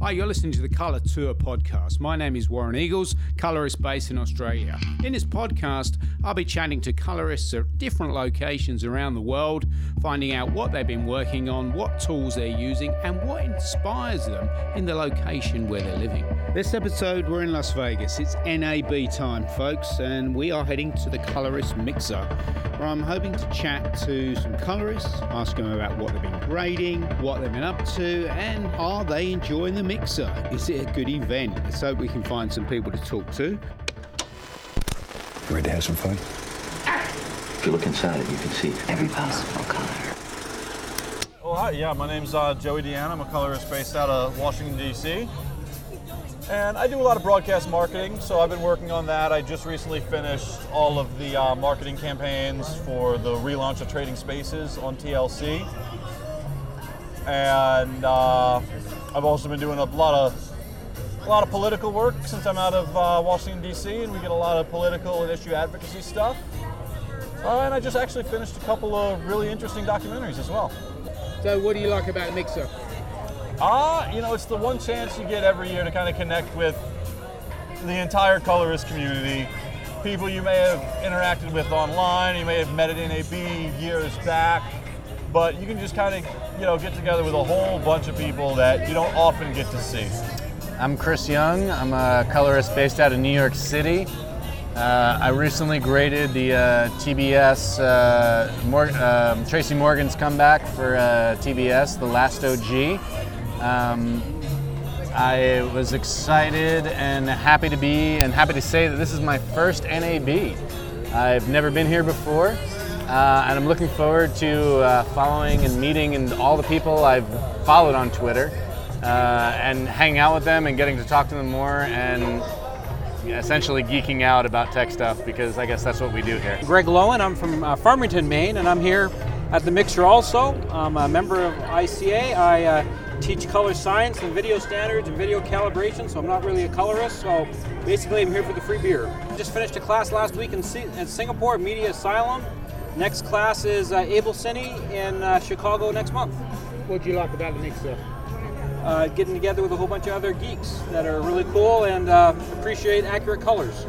Hi, you're listening to the Colour Tour podcast. My name is Warren Eagles, colourist based in Australia. In this podcast, I'll be chatting to colourists at different locations around the world, finding out what they've been working on, what tools they're using, and what inspires them in the location where they're living. This episode, we're in Las Vegas. It's NAB time, folks, and we are heading to the Colorist Mixer, where I'm hoping to chat to some colorists, ask them about what they've been grading, what they've been up to, and are they enjoying the mixer? Is it a good event? Let's hope we can find some people to talk to. Ready to have some fun? If you look inside it, you can see every possible color. Well, hi, yeah, my name's uh, Joey D'Anna. I'm a colorist based out of Washington, D.C. And I do a lot of broadcast marketing, so I've been working on that. I just recently finished all of the uh, marketing campaigns for the relaunch of Trading Spaces on TLC. And uh, I've also been doing a lot of a lot of political work since I'm out of uh, Washington D.C. and we get a lot of political and issue advocacy stuff. Uh, and I just actually finished a couple of really interesting documentaries as well. So, what do you like about mixer? Ah, you know, it's the one chance you get every year to kind of connect with the entire colorist community. People you may have interacted with online, you may have met at NAB years back, but you can just kind of, you know, get together with a whole bunch of people that you don't often get to see. I'm Chris Young. I'm a colorist based out of New York City. Uh, I recently graded the uh, TBS uh, Mor- um, Tracy Morgan's comeback for uh, TBS, the last OG. Um, I was excited and happy to be and happy to say that this is my first NAB. I've never been here before, uh, and I'm looking forward to uh, following and meeting and all the people I've followed on Twitter uh, and hanging out with them and getting to talk to them more and essentially geeking out about tech stuff because I guess that's what we do here. Greg Lowen, I'm from uh, Farmington, Maine, and I'm here at the Mixer also. I'm a member of ICA. I uh, teach color science and video standards and video calibration, so I'm not really a colorist. So basically, I'm here for the free beer. Just finished a class last week in, C- in Singapore, Media Asylum. Next class is uh, AbelCine in uh, Chicago next month. What do you like about the mixer? Uh, getting together with a whole bunch of other geeks that are really cool and uh, appreciate accurate colors.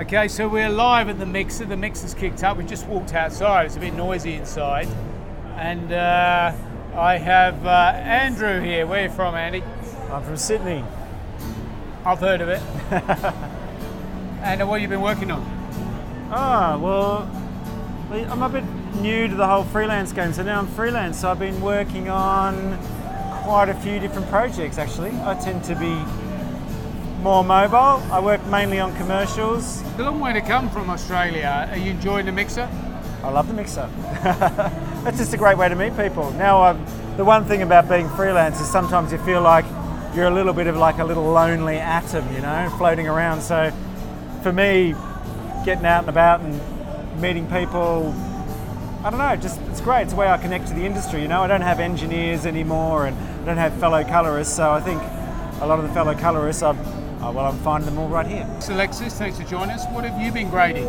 Okay, so we're live at the mixer. The mixer's kicked up. We just walked outside. It's a bit noisy inside. And uh, I have uh, Andrew here. Where are you from, Andy? I'm from Sydney. I've heard of it. and uh, what have you been working on? Ah, well, I'm a bit new to the whole freelance game, so now I'm freelance. So I've been working on quite a few different projects actually. I tend to be more mobile. I work mainly on commercials. A long way to come from Australia. Are you enjoying the mixer? I love the mixer. That's just a great way to meet people. Now, um, the one thing about being freelance is sometimes you feel like you're a little bit of like a little lonely atom, you know, floating around. So for me, getting out and about and meeting people, I don't know, just it's great. It's a way I connect to the industry, you know. I don't have engineers anymore and I don't have fellow colorists, so I think a lot of the fellow colorists, I've, uh, well, I'm finding them all right here. So Alexis, thanks for joining us. What have you been grading?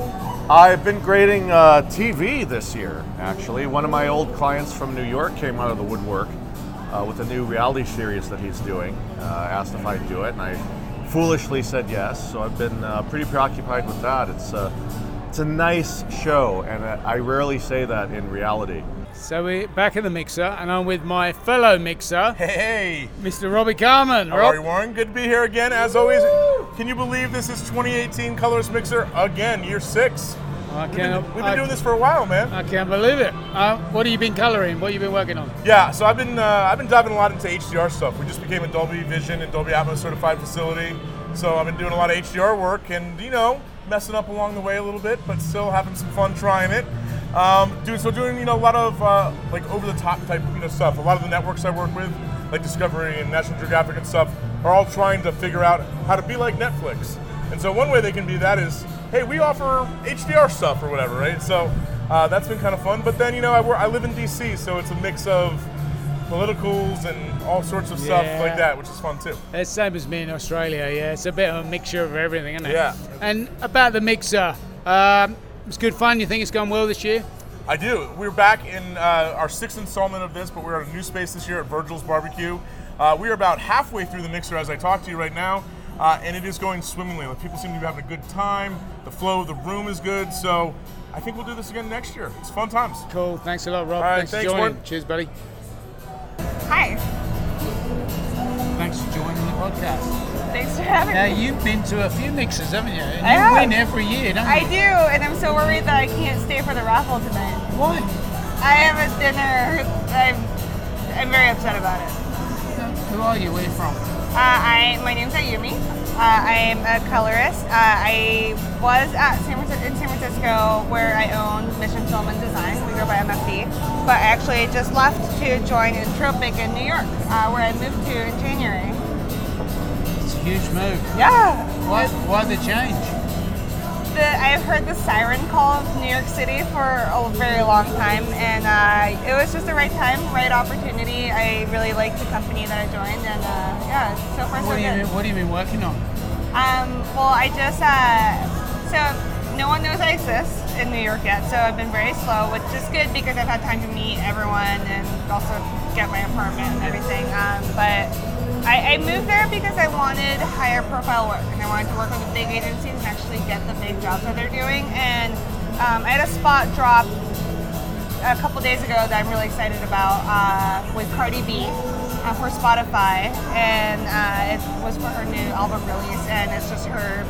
I've been grading uh, TV this year, actually. One of my old clients from New York came out of the woodwork uh, with a new reality series that he's doing. Uh, asked if I'd do it, and I foolishly said yes. So I've been uh, pretty preoccupied with that. It's uh, it's a nice show, and I rarely say that in reality. So we're back in the mixer, and I'm with my fellow mixer, Hey, Mr. Robbie Carman. how are you, Warren? Good to be here again, as always. Can you believe this is 2018 Colorist Mixer again, year six? I We've been, can't, we've been I, doing this for a while, man. I can't believe it. Uh, what have you been coloring? What have you been working on? Yeah, so I've been uh, I've been diving a lot into HDR stuff. We just became a Dolby Vision and Dolby Atmos certified facility, so I've been doing a lot of HDR work and you know messing up along the way a little bit, but still having some fun trying it. Um, doing so doing you know a lot of uh, like over the top type you know stuff. A lot of the networks I work with, like Discovery and National Geographic and stuff, are all trying to figure out how to be like Netflix. And so one way they can be that is, hey, we offer HDR stuff or whatever, right? So uh, that's been kind of fun. But then you know I, work, I live in DC, so it's a mix of politicals and all sorts of stuff Yeah. like that, which is fun too. It's same as me in Australia, yeah. It's a bit of a mixture of everything, isn't it? Yeah. And about the mixer, um, it's good fun. You think it's gone well this year? I do. We're back in uh, our sixth installment of this, but we're at a new space this year at Virgil's Barbecue. Uh, we are about halfway through the mixer as I talk to you right now, uh, and it is going swimmingly. Like, people seem to be having a good time. The flow of the room is good, so I think we'll do this again next year. It's fun times. Cool. Thanks a lot, Rob. All right, thanks, thanks, for joining. Warren. Cheers, buddy. Hi. Podcast. Thanks for having Now, me. you've been to a few mixers, haven't you? And I you have. win every year, don't you? I do, and I'm so worried that I can't stay for the raffle tonight. Why? I have a dinner. I'm, I'm very upset about it. Who are you? Where are you from? Uh, I my name's Ayumi. Uh, I'm a colorist. Uh, I was at San Francisco, in San Francisco where I own Mission Film and Design. We go by MFD. But I actually just left to join Entropic in New York, uh, where I moved to in January. Huge move. Yeah. Why, why the change? The, I've heard the siren call of New York City for a very long time, and uh, it was just the right time, right opportunity. I really liked the company that I joined, and uh, yeah, so far so What, do good. what have you been working on? Um, well, I just, uh, so no one knows I exist in New York yet, so I've been very slow, which is good because I've had time to meet everyone and also get my apartment and everything. Um, but I, I moved there because I wanted higher profile work and I wanted to work with the big agencies and actually get the big jobs that they're doing. And um, I had a spot drop a couple days ago that I'm really excited about uh, with Cardi B uh, for Spotify, and uh, it was for her new album release, and it's just her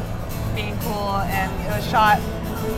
being cool, and it was shot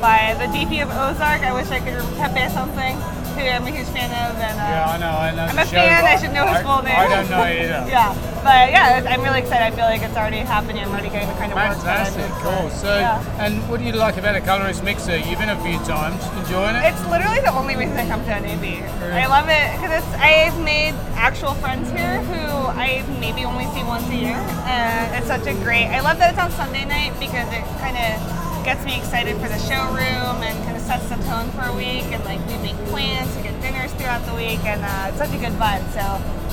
by the DP of Ozark. I wish I could Pepe something, who I'm a huge fan of, and uh, Yeah, I know. I know. I'm a fan. I should know his full name. I don't know either. yeah, but yeah, I'm really excited. I feel like it's already happening. I'm already getting the kind of work that I Fantastic, cool. So, Yeah. and what do you like about a colorist mixer? You've been a few times, enjoying it? It's literally the only reason I come to NAB. I love it because it's I've made actual friends here who I maybe only see once a year, and it's such a great. I love that it's on Sunday night because it kind of gets me excited for the showroom and kind of sets the tone for a week. And like we make plans to get dinners throughout the week, and uh, it's such a good vibe. So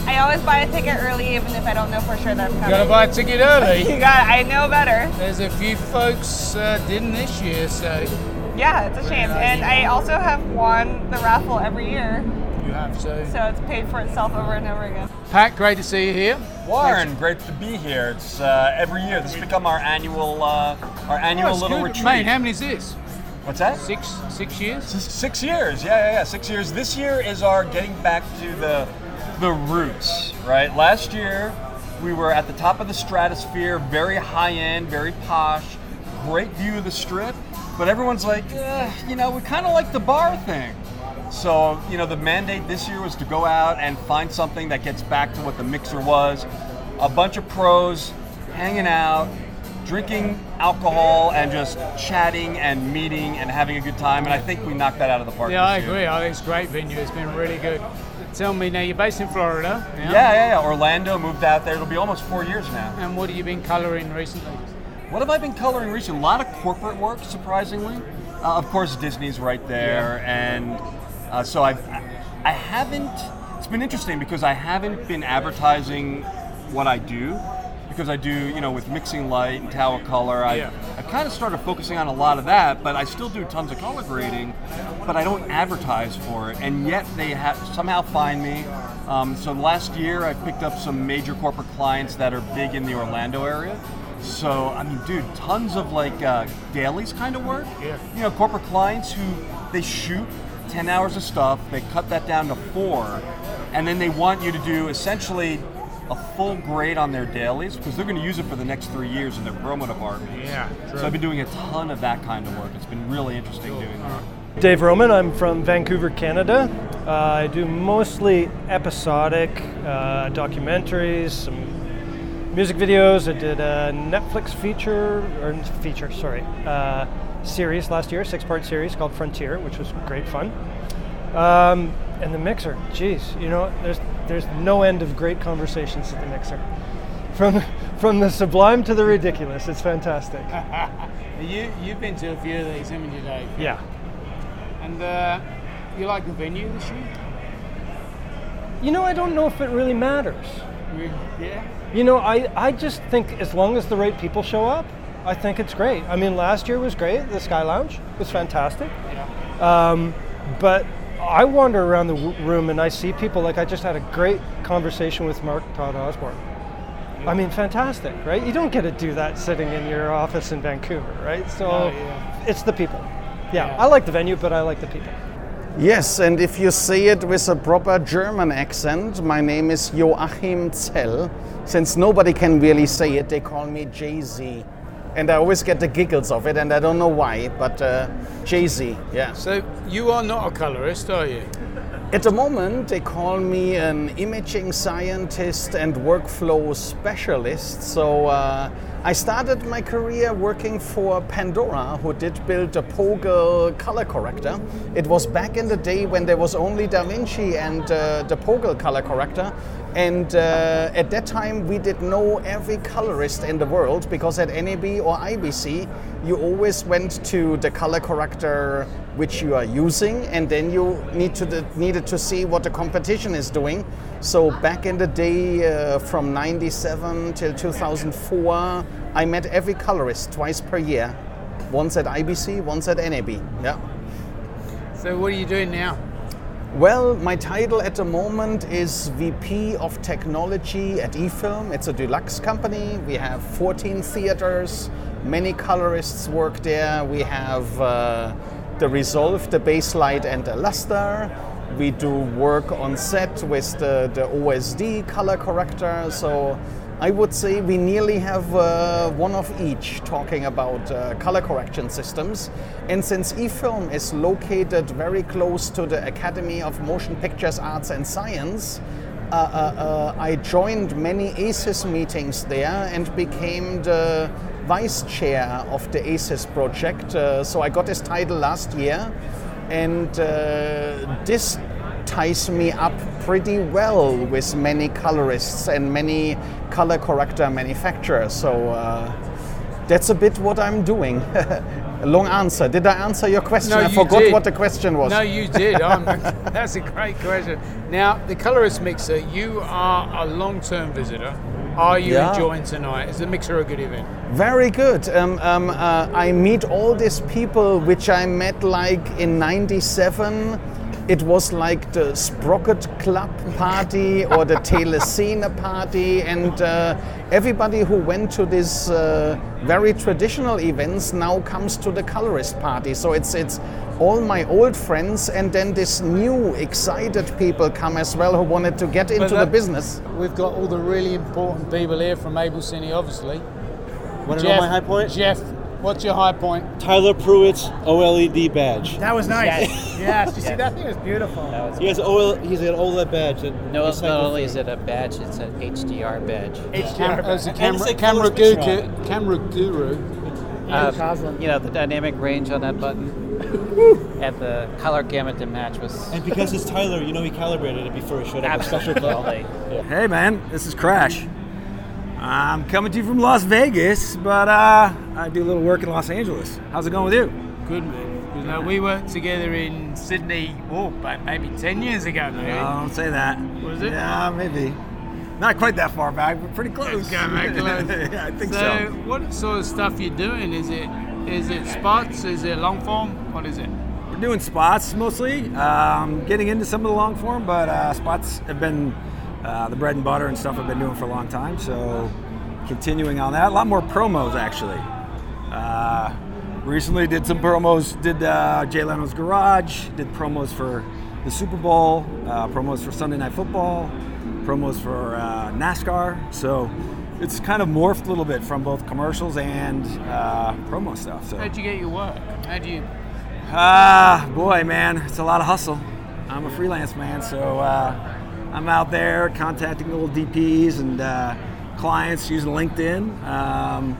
I always buy a ticket early, even if I don't know for sure that I'm coming. You coming. gotta buy a ticket early. you got. I know better. There's a few folks uh, didn't this year, so Yeah, it's a shame. And I also have won the raffle every year, you have to. so it's paid for itself over and over again. Pat, great to see you here. Warren, great to be here. It's uh, every year. This has become our annual, uh, our annual Oh, little good. retreat. Mate, how many is this? What's that? Six, six years. S- Six years. Yeah, yeah, yeah. Six years. This year is our getting back to the the roots. Right. Last year we were at the top of the stratosphere, very high end, very posh, great view of the strip. But everyone's like, eh, you know, we kind of like the bar thing. So, you know, the mandate this year was to go out and find something that gets back to what the mixer was. A bunch of pros hanging out, drinking alcohol, and just chatting and meeting and having a good time. And I think we knocked that out of the park. Yeah, I this year. agree. I think it's a great venue. It's been really good. Tell me now, you're based in Florida. Yeah, yeah, yeah. Orlando moved out there. It'll be almost four years now. And what have you been colouring recently? What have I been coloring recently? A lot of corporate work, surprisingly. Uh, of course, Disney's right there, and uh, so I've, I haven't. It's been interesting because I haven't been advertising what I do because I do, you know, with mixing light and Tao of Color. I, Yeah. I kind of started focusing on a lot of that, but I still do tons of color grading, but I don't advertise for it, and yet they have somehow find me. Um, so last year, I picked up some major corporate clients that are big in the Orlando area. So I mean, dude, tons of like uh, dailies kind of work. Yeah. You know, corporate clients who they shoot 10 hours of stuff, they cut that down to four, and then they want you to do essentially a full grade on their dailies because they're going to use it for the next three years in their promo department. Yeah, true. So I've been doing a ton of that kind of work. It's been really interesting doing that. Dave Roman, I'm from Vancouver, Canada. Uh, I do mostly episodic uh, documentaries, some music videos. I did a Netflix feature, or feature, sorry, uh, series last year, six part series called Frontier, which was great fun. Um, and the mixer, geez, you know, there's there's no end of great conversations at the mixer. From from the sublime to the ridiculous, it's fantastic. You, you've been to a few of these, haven't you, Dave? Yeah. And uh, you like the venue this year? You know, I don't know if it really matters. Yeah. You know, I, I just think as long as the right people show up, I think it's great. I mean, last year was great. The Sky Lounge was fantastic. Yeah. Um, but I wander around the w- room and I see people like I just had a great conversation with Mark Todd Osborne. I mean, fantastic, right? You don't get to do that sitting in your office in Vancouver, right? So No, yeah. it's the people. Yeah, I like the venue, but I like the people. Yes, and if you say it with a proper German accent, my name is Joachim Zell. Since nobody can really say it, they call me Jay Z. And I always get the giggles of it, and I don't know why, but uh, Jay Z, yeah. So you are not a colorist, are you? At the moment, they call me an imaging scientist and workflow specialist. So uh, I started my career working for Pandora, who did build a Pogle color corrector. It was back in the day when there was only Da Vinci and uh, the Pogle color corrector. And uh, at that time, we did know every colorist in the world because at NAB or IBC, you always went to the color corrector which you are using, and then you need to the, needed to see what the competition is doing. So back in the day, uh, from '97 till 2004, I met every colorist twice per year, once at IBC, once at NAB. Yeah. So what are you doing now? Well, my title at the moment is VP of Technology at eFilm. It's a deluxe company. We have 14 theaters. Many colorists work there. We have uh, the Resolve, the Baselight, and the Lustre. We do work on set with the, the OSD color corrector. So I would say we nearly have uh, one of each talking about uh, color correction systems. And since eFilm is located very close to the Academy of Motion Pictures Arts and Science, uh, uh, uh, I joined many ACES meetings there and became the vice chair of the ACES project. Uh, so I got this title last year, and uh, this ties me up pretty well with many colorists and many color corrector manufacturers. So uh, that's a bit what I'm doing. a long answer. Did I answer your question? No, I you forgot did. what the question was. No, you did. Um, that's a great question. Now, the colorist mixer, you are a long-term visitor. Are you Yeah. enjoying tonight? Is the mixer a good event? Very good. Um, um, uh, I meet all these people which I met like in '97. It was like the Sprocket Club party or the Telescene party, and uh, everybody who went to these uh, very traditional events now comes to the colorist party. So it's it's all my old friends, and then this new excited people come as well who wanted to get into the business. We've got all the really important people here from AbelCine, obviously. Wanna know my high point? Jeff, what's your high point? Tyler Pruitt's OLED badge. That was nice. Yes, you see that thing was beautiful. He has OL, he's an OLED badge. that No, recycle not only free. is it a badge, it's an HDR badge. Cam- as a camera, it's like camera, color switch guru, camera guru. Uh, you know, the dynamic range on that button and the color gamut to match was. And because it's Tyler, you know he calibrated it before he showed up Absolutely. call. Hey man, this is Crash. I'm coming to you from Las Vegas, but uh, I do a little work in Los Angeles. How's it going with you? Good man. Know, we worked together in Sydney, oh, but maybe 10 years ago, maybe. No, don't say that. Was it? Yeah, maybe. Not quite that far back, but pretty close. Going back close. yeah, I think so, so. what sort of stuff you doing? Is it is it spots? Is it long form? What is it? We're doing spots mostly. Um, getting into some of the long form, but uh, spots have been uh, the bread and butter and stuff I've been doing for a long time. So continuing on that. A lot more promos actually. Uh, recently did some promos. Did uh, Jay Leno's Garage. Did promos for the Super Bowl. Uh, promos for Sunday Night Football. Promos for uh, NASCAR. So it's kind of morphed a little bit from both commercials and uh, promo stuff. So. How'd you get your work? How do you? Ah, boy, man, it's a lot of hustle. I'm a freelance man, so uh, I'm out there contacting little DPs and uh, clients using LinkedIn. Um,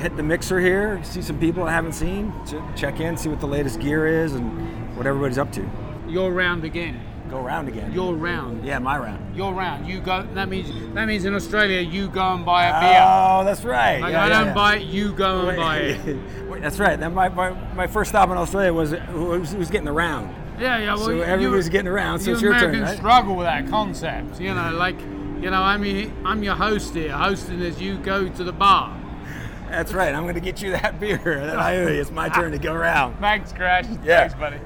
hit the mixer here, see some people I haven't seen, check in, see what the latest gear is and what everybody's up to. You're round again. Go round again. You're round. Yeah, my round. You're round. You go. That means that means in Australia you go and buy a beer. Oh, that's right. Like Yeah, I yeah, don't yeah. buy it. You go and buy it. Wait, That's right. Then my, my, my first stop in Australia was who was, was getting around. Yeah, yeah. Well, So you- everybody's getting around, so you it's your turn, Americans right? struggle with that concept. You know, like you know, I'm your, I'm your host here, hosting as you go to the bar. That's right. I'm going to get you that beer. It's my turn to go around. Thanks, Crash. Yeah. Thanks, buddy.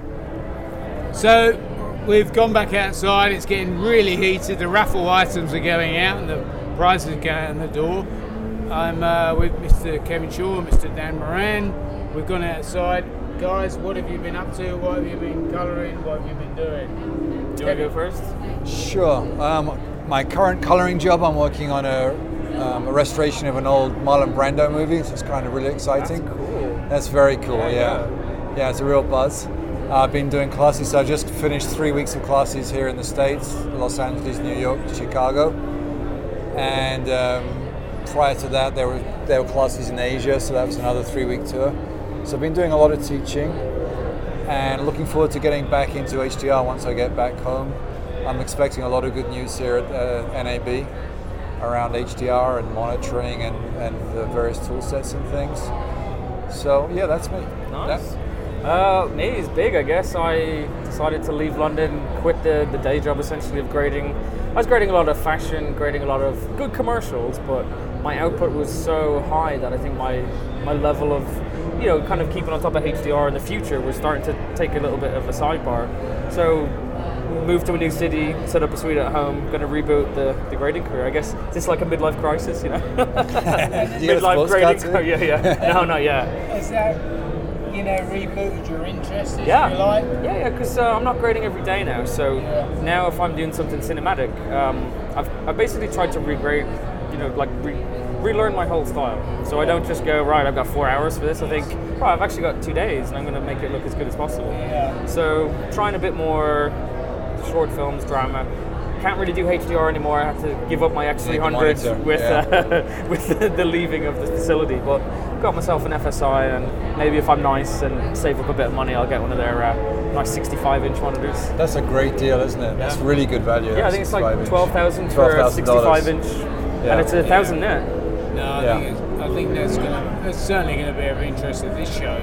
So, we've gone back outside. It's getting really heated. The raffle items are going out, and the prizes are going out in the door. I'm uh, with Mr. Kevin Shaw and Mr. Dan Moran. We've gone outside. Guys, what have you been up to? What have you been colouring? What have you been doing? Do you want to go first? Sure. Um, my current colouring job, I'm working on a, um, a restoration of an old Marlon Brando movie, so it's kind of really exciting. That's cool. That's very cool, Yeah, yeah. Yeah, it's a real buzz. Uh, I've been doing classes, so I just finished three weeks of classes here in the States Los Angeles, New York, Chicago. And um, prior to that, there were, there were classes in Asia, so that was another three week tour. So I've been doing a lot of teaching and looking forward to getting back into HDR once I get back home. I'm expecting a lot of good news here at uh, NAB around HDR and monitoring and, and the various tool sets and things. So yeah, that's me. Nice. Uh, me is big, I guess. I decided to leave London, quit the, the day job essentially of grading. I was grading a lot of fashion, grading a lot of good commercials, but my output was so high that I think my my level of you know kind of keeping on top of HDR in the future was starting to take a little bit of a sidebar. So moved to a new city, set up a suite at home, going to reboot the, the grading career. I guess it's like a midlife crisis, you know. midlife grading. career. Yeah, yeah. No, not yet. Has that, you know, rebooted your interest? If Yeah, you like? yeah, yeah. Because uh, I'm not grading every day now. So now, if I'm doing something cinematic, um, I've, I've basically tried to regrade, you know, like re- relearn my whole style. So I don't just go right. I've got four hours for this. I think, right, I've actually got two days, and I'm going to make it look as good as possible. Yeah. So trying a bit more short films, drama. Can't really do HDR anymore. I have to give up my X300 with yeah. uh, with the, the leaving of the facility. But got myself an FSI, and maybe if I'm nice and save up a bit of money, I'll get one of their uh, nice 65 inch monitors. That's a great deal, isn't it? That's really good value. Yeah, I think it's like 12,000 for a $12,000. 65 inch, Yeah. and it's a thousand net. No, I, Yeah. think I think that's gonna that's certainly going to be of interest at this show.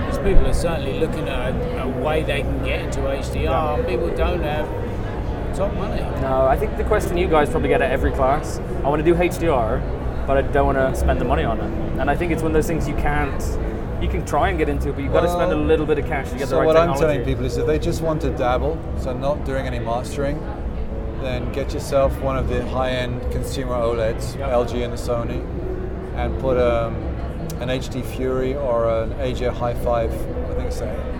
Because people are certainly looking at a, a way they can get into HDR. People don't have top money. No, I think the question you guys probably get at every class. I want to do HDR, but I don't want to spend the money on it. And I think it's one of those things you can't. You can try and get into, but you've got to spend a little bit of cash to get so the right what technology. I'm telling people is if they just want to dabble, so not doing any mastering, then get yourself one of the high-end consumer OLEDs, LG and the Sony, and put um, an HD Fury or an AJA Hi5, I think it's a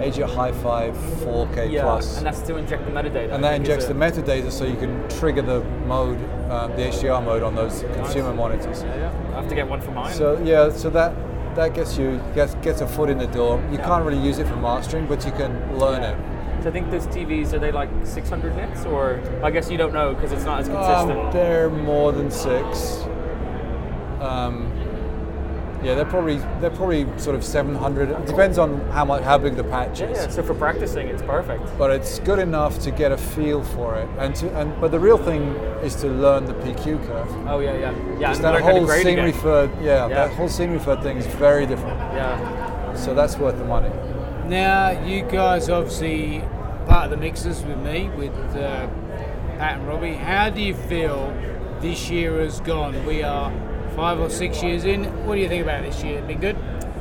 AJA Hi5 4K yeah, Plus. and that's to inject the metadata. And that injects the metadata so you can trigger the mode, um, the HDR mode on those consumer monitors. Yeah, yeah. I have to get one for mine. So yeah, so that that gets you gets, gets a foot in the door. You Yeah. can't really use it for mastering, but you can learn it. So I think those TVs are they like 600 nits, or I guess you don't know because it's not as Um, consistent. they're more than six. Um, yeah, they're probably they're probably sort of 700. It depends on how much how big the patch is. yeah. So for practicing, it's perfect. But it's good enough to get a feel for it, and to and but the real thing is to learn the PQ curve. Oh yeah, yeah, yeah. That learn how to whole grade scenery again. third, yeah, Yeah. that whole scenery third thing is very different. Yeah. So that's worth the money. Now, you guys obviously part of the mixers with me, with uh, Pat and Robbie. How do you feel this year has gone? We are five or six years in. What do you think about this year? Been good?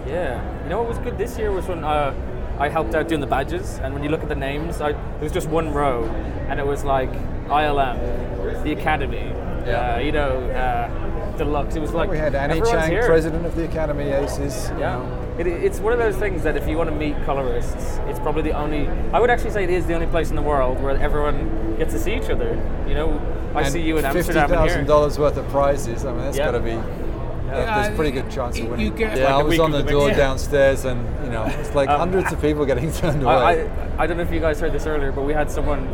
Yeah. You know what was good this year was when uh, I helped out doing the badges, and when you look at the names, I, there was just one row, and it was like ILM, the Academy, Yeah. uh, you know, uh, Deluxe. It was like we had Annie Chang, here. president of the Academy Aces. you Yeah. know. It, it's one of those things that if you want to meet colorists, it's probably the only. I would actually say it is the only place in the world where everyone gets to see each other. You know, I And see you in fifty Amsterdam and thousand dollars worth of prizes. I mean, that's Yeah. got to be. Yeah. there's a pretty good chance of winning. you get- yeah, Like I a was on the the door mix. downstairs, and you know, it's like Um, hundreds of people getting turned away. I, I, I don't know if you guys heard this earlier, but we had someone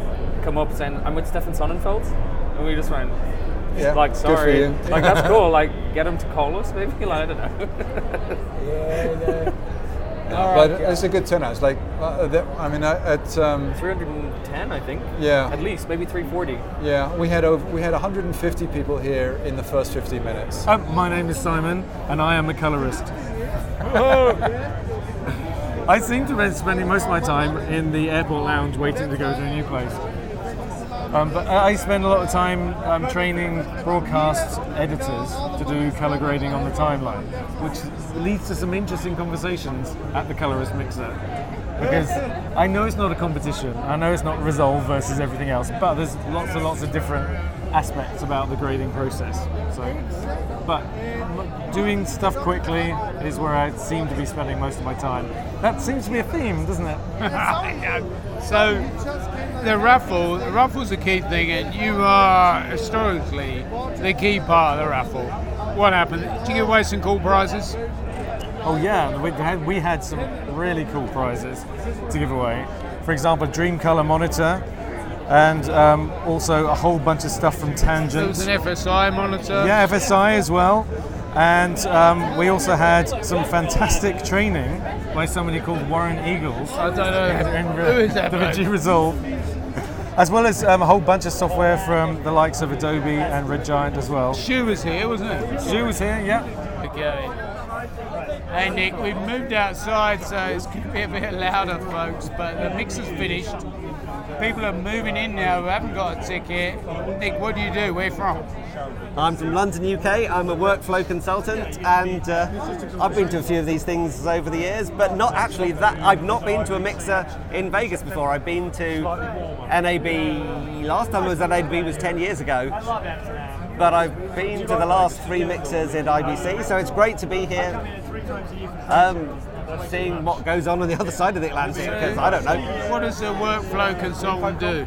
come up saying, "I'm with Stefan Sonnenfeld," and we just went, Yeah, like, good for sorry, you. like that's cool. Like, get him to call us, maybe. Like, I don't know. yeah, No, All but right, it's a good turnout. It's like, uh, the- I mean, uh, at um, 310, I think. Yeah. At least, maybe 340. yeah, we had over we had 150 people here in the first 15 minutes. Um, my name is Simon, and I am a colorist. I seem to be spending most of my time in the airport lounge waiting to go to a new place. Um, but I spend a lot of time um, training broadcast editors to do color grading on the timeline, which leads to some interesting conversations at the colorist mixer. Because I know it's not a competition, I know it's not Resolve versus everything else, but there's lots and lots of different aspects about the grading process. So, but doing stuff quickly is where I seem to be spending most of my time. That seems to be a theme, doesn't it? So the raffle, the raffle's a key thing, and you are historically the key part of the raffle. What happened? Did you give away some cool prizes? Oh yeah, we had, we had some really cool prizes to give away. For example, DreamColor monitor, and um, also a whole bunch of stuff from There Tangent. was an FSI monitor. Yeah, FSI as well. And um, we also had some fantastic training by somebody called Warren Eagles. I don't know. in Who is that Vinci? Resolve. As well as um, a whole bunch of software from the likes of Adobe and Red Giant as well. Stu was here, wasn't it? Stu was here, yeah. Okay. Hey Nick, we've moved outside, so it's going to be a bit louder, folks. But the mix is finished. People are moving in now who haven't got a ticket. Nick, what do you do? Where from? I'm from London, UK. I'm a workflow consultant, and uh, I've been to a few of these things over the years, but not actually that. I've not been to a mixer in Vegas before. I've been to NAB. Last time I was at NAB was 10 years ago, but I've been to the last three mixers at IBC, so it's great to be here. Um, seeing what goes on on the other side of the Atlantic, because I don't know. What does a workflow consultant do?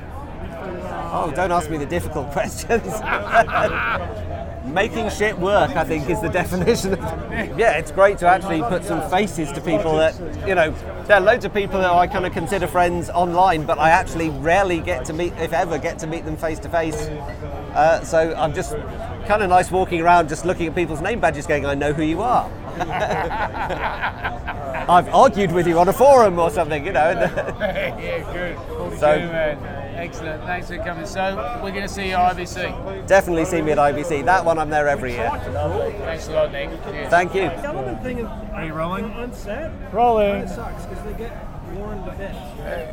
Oh, don't ask me the difficult questions. Making shit work, I think, is the definition. Of, yeah, it's great to actually put some faces to people that, you know, there are loads of people that I kind of consider friends online, but I actually rarely get to meet, if ever, get to meet them face to face. Uh, So I'm just kind of nice walking around, just looking at people's name badges, going, I know who you are. I've argued with you on a forum or something, you know. yeah, good. So- Good, man. Excellent. Thanks for coming. So we're going to see you at IBC. Definitely see me at IBC. That one, I'm there every year. Thanks a lot, Nick. Cheers. Thank you. Are you rolling? On set. Rolling. It sucks because they get worn to bits.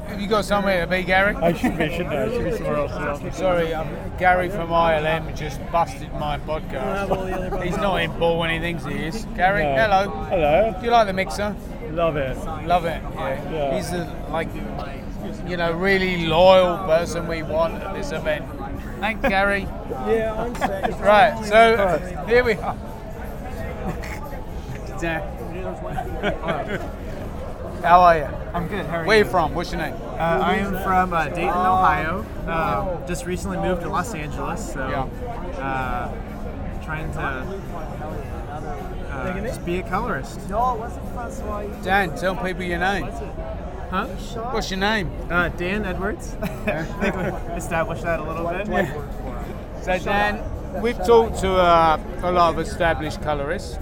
Have you got somewhere to be, Gary? I should be, shouldn't I? I should be somewhere else. Sorry, um, Gary from ILM just busted my podcast. He's not in ball when he thinks he is. Gary, No. hello. Hello. Do you like the mixer? Love it. Love it. Yeah. Yeah. He's a, like, you know, really loyal person we want at this event. Thank Gary. Yeah, on set. Right. So here we are. How are you? I'm good. How are Where you? you from? What's your name? Uh, I am from uh, Dayton, Ohio. Um, just recently moved to Los Angeles, so uh, trying to uh, just be a colorist. Dan, tell people your name. Huh? What's your name? Uh, Dan Edwards. I think we established that a little bit. So Dan, we've talked to uh, a lot of established colorists.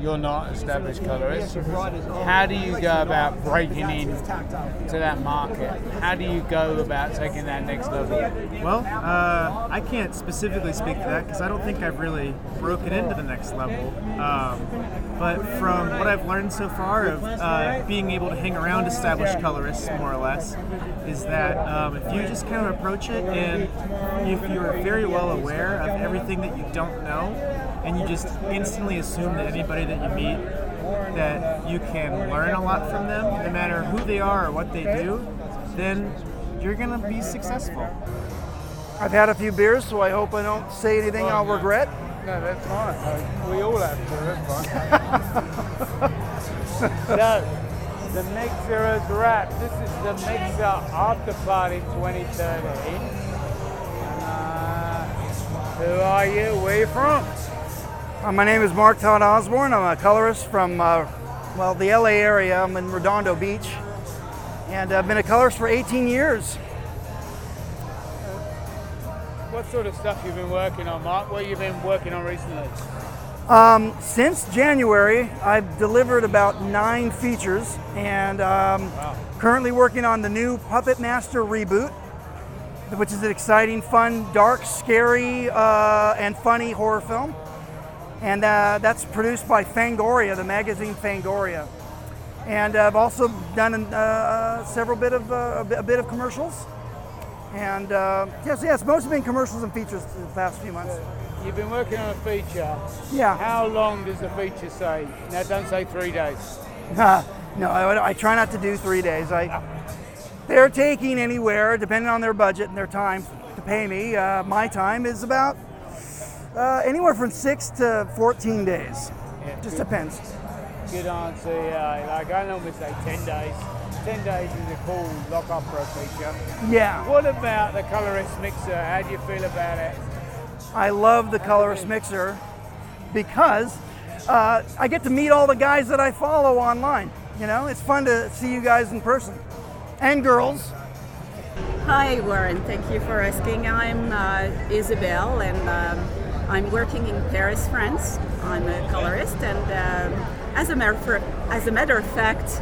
You're not established colorist. How do you go about breaking in to that market? How do you go about taking that next level? Well, uh, I can't specifically speak to that because I don't think I've really broken into the next level. Um, but from what I've learned so far of uh, being able to hang around established colorists, more or less, is that um, if you just kind of approach it and if you're very well aware of everything that you don't know, and you just instantly assume that anybody that you meet that you can learn a lot from them, no matter who they are or what they do, then you're gonna be successful. I've had a few beers, so I hope I don't say anything I'll regret. No, that's fine. Uh, We all have to. That's fine. so, the mixer is wrapped. This is the mixer after party 2013. Uh, who are you? Where you from? Uh, my name is Mark Todd Osborne. I'm a colorist from, uh, well, the LA area. I'm in Redondo Beach. And I've been a colorist for 18 years. What sort of stuff you've been working on, Mark? What you've been working on recently? Um, since January, I've delivered about nine features and um, currently working on the new Puppet Master reboot, which is an exciting, fun, dark, scary, uh, and funny horror film. And uh, that's produced by Fangoria, the magazine Fangoria. And I've also done uh, several bit of uh, a bit of commercials. And uh, yes, yes, mostly been commercials and features the past few months. You've been working on a feature. Yeah. How long does the feature say? Now, don't say three days. no, I, I try not to do three days. I, they're taking anywhere, depending on their budget and their time to pay me. Uh, my time is about uh, anywhere from six to 14 days. Yeah, Just good. depends. Good answer. Yeah, like I normally say 10 days. 10 days is a cool lock up for a feature. Yeah. What about the colorist mixer? How do you feel about it? I love the colorist mixer because uh, I get to meet all the guys that I follow online. You know, it's fun to see you guys in person and girls. Hi, Warren. Thank you for asking. I'm uh, Isabel, and um, I'm working in Paris, France. I'm a colorist, and um, as a matter for, as a matter of fact,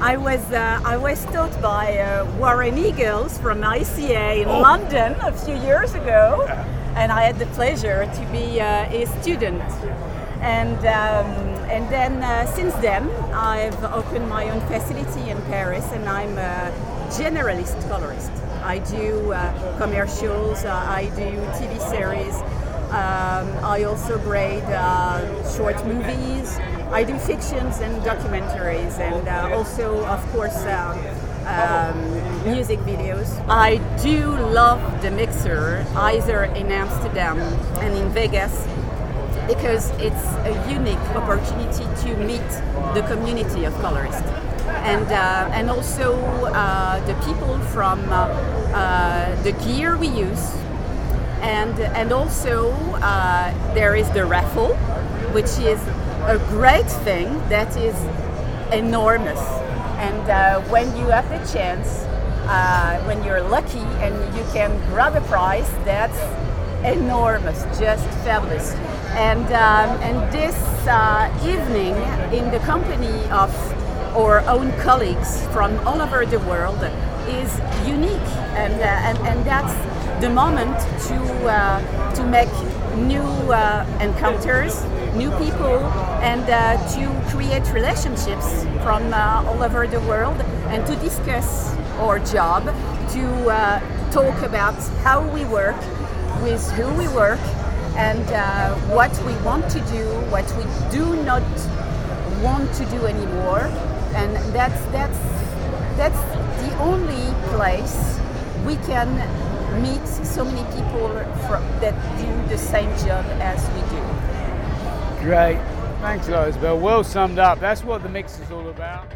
I was uh, I was taught by uh, Warren Eagles from ICA in Oh. London a few years ago, and I had the pleasure to be uh, a student. And um, and then uh, since then, I've opened my own facility in Paris, and I'm a generalist colorist. I do uh, commercials, uh, I do TV series. Um, I also grade uh, short movies. I do fictions and documentaries, and uh, also, of course, uh, um, music videos. I do love the mixer, either in Amsterdam and in Vegas, because it's a unique opportunity to meet the community of colorists. And, uh, and also uh, the people from uh, uh, the gear we use. And, and also uh, there is the raffle, which is a great thing that is enormous. And uh, when you have the chance, uh, when you're lucky and you can grab a prize, that's enormous, just fabulous. And, um, and this uh, evening, in the company of our own colleagues from all over the world, is unique, and, uh, and, and that's the moment to, uh, to make new uh, encounters, new people, and uh, to create relationships from uh, all over the world, and to discuss our job, to uh, talk about how we work, with who we work, and what we want to do, what we do not want to do anymore, and that's that's that's the only place we can meet so many people fro- that do the same job as we. Great. Thanks a lot, Isabel. Well summed up. That's what the mix is all about.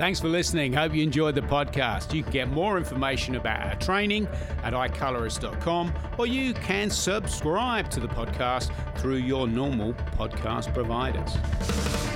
Thanks for listening. Hope you enjoyed the podcast. You can get more information about our training at icolorist.com or you can subscribe to the podcast through your normal podcast providers.